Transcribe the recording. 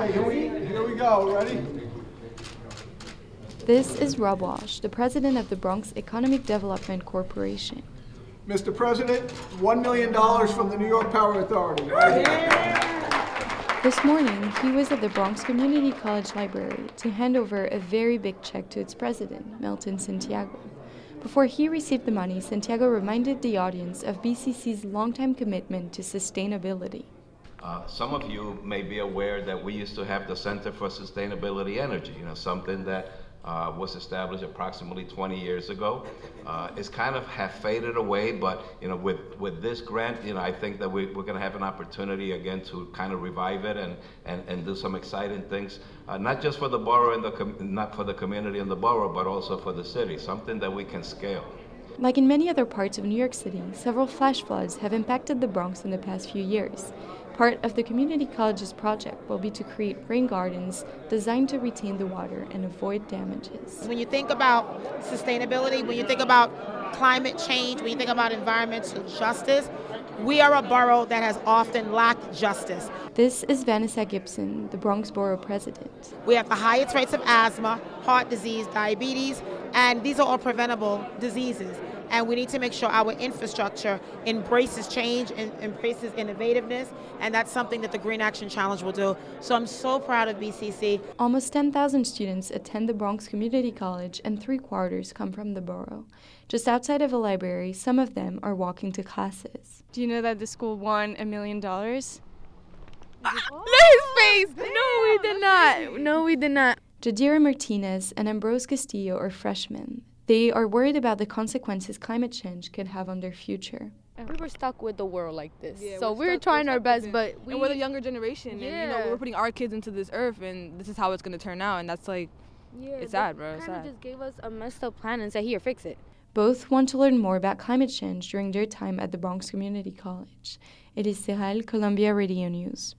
Okay, here we, here we go. Ready? This is Rob Walsh, the president of the Bronx Economic Development Corporation. Mr. President, $1 million from the New York Power Authority. This morning, he was at the Bronx Community College Library to hand over a very big check to its president, Milton Santiago. Before he received the money, Santiago reminded the audience of BCC's longtime commitment to sustainability. Uh, some of you may be aware that we used to have the Center for Sustainability Energy, you know, something that uh, was established approximately 20 years ago. Uh, it's kind of have faded away, but you know, with, with this grant, you know, I think that we, we're going to have an opportunity again to kind of revive it and, and, and do some exciting things, uh, not just for the borough and the com- not for the community and the borough, but also for the city, something that we can scale. Like in many other parts of New York City, several flash floods have impacted the Bronx in the past few years. Part of the community college's project will be to create rain gardens designed to retain the water and avoid damages. When you think about sustainability, when you think about climate change, when you think about environmental justice, we are a borough that has often lacked justice. This is Vanessa Gibson, the Bronx Borough President. We have the highest rates of asthma, heart disease, diabetes, and these are all preventable diseases and we need to make sure our infrastructure embraces change and embraces innovativeness, and that's something that the Green Action Challenge will do. So I'm so proud of BCC. Almost 10,000 students attend the Bronx Community College, and three quarters come from the borough. Just outside of a library, some of them are walking to classes. Do you know that the school won a million dollars? Ah, Look his face! No, we did not. No, we did not. Jadira Martinez and Ambrose Castillo are freshmen. They are worried about the consequences climate change could have on their future. We were stuck with the world like this, yeah, so we're, we were trying we're our best. But we, and we're the younger generation, yeah. and you know we're putting our kids into this earth, and this is how it's gonna turn out, and that's like, yeah, it's sad, bro. Kind of just gave us a messed up plan and said, "Here, fix it." Both want to learn more about climate change during their time at the Bronx Community College. It is Ceyral, Columbia Radio News.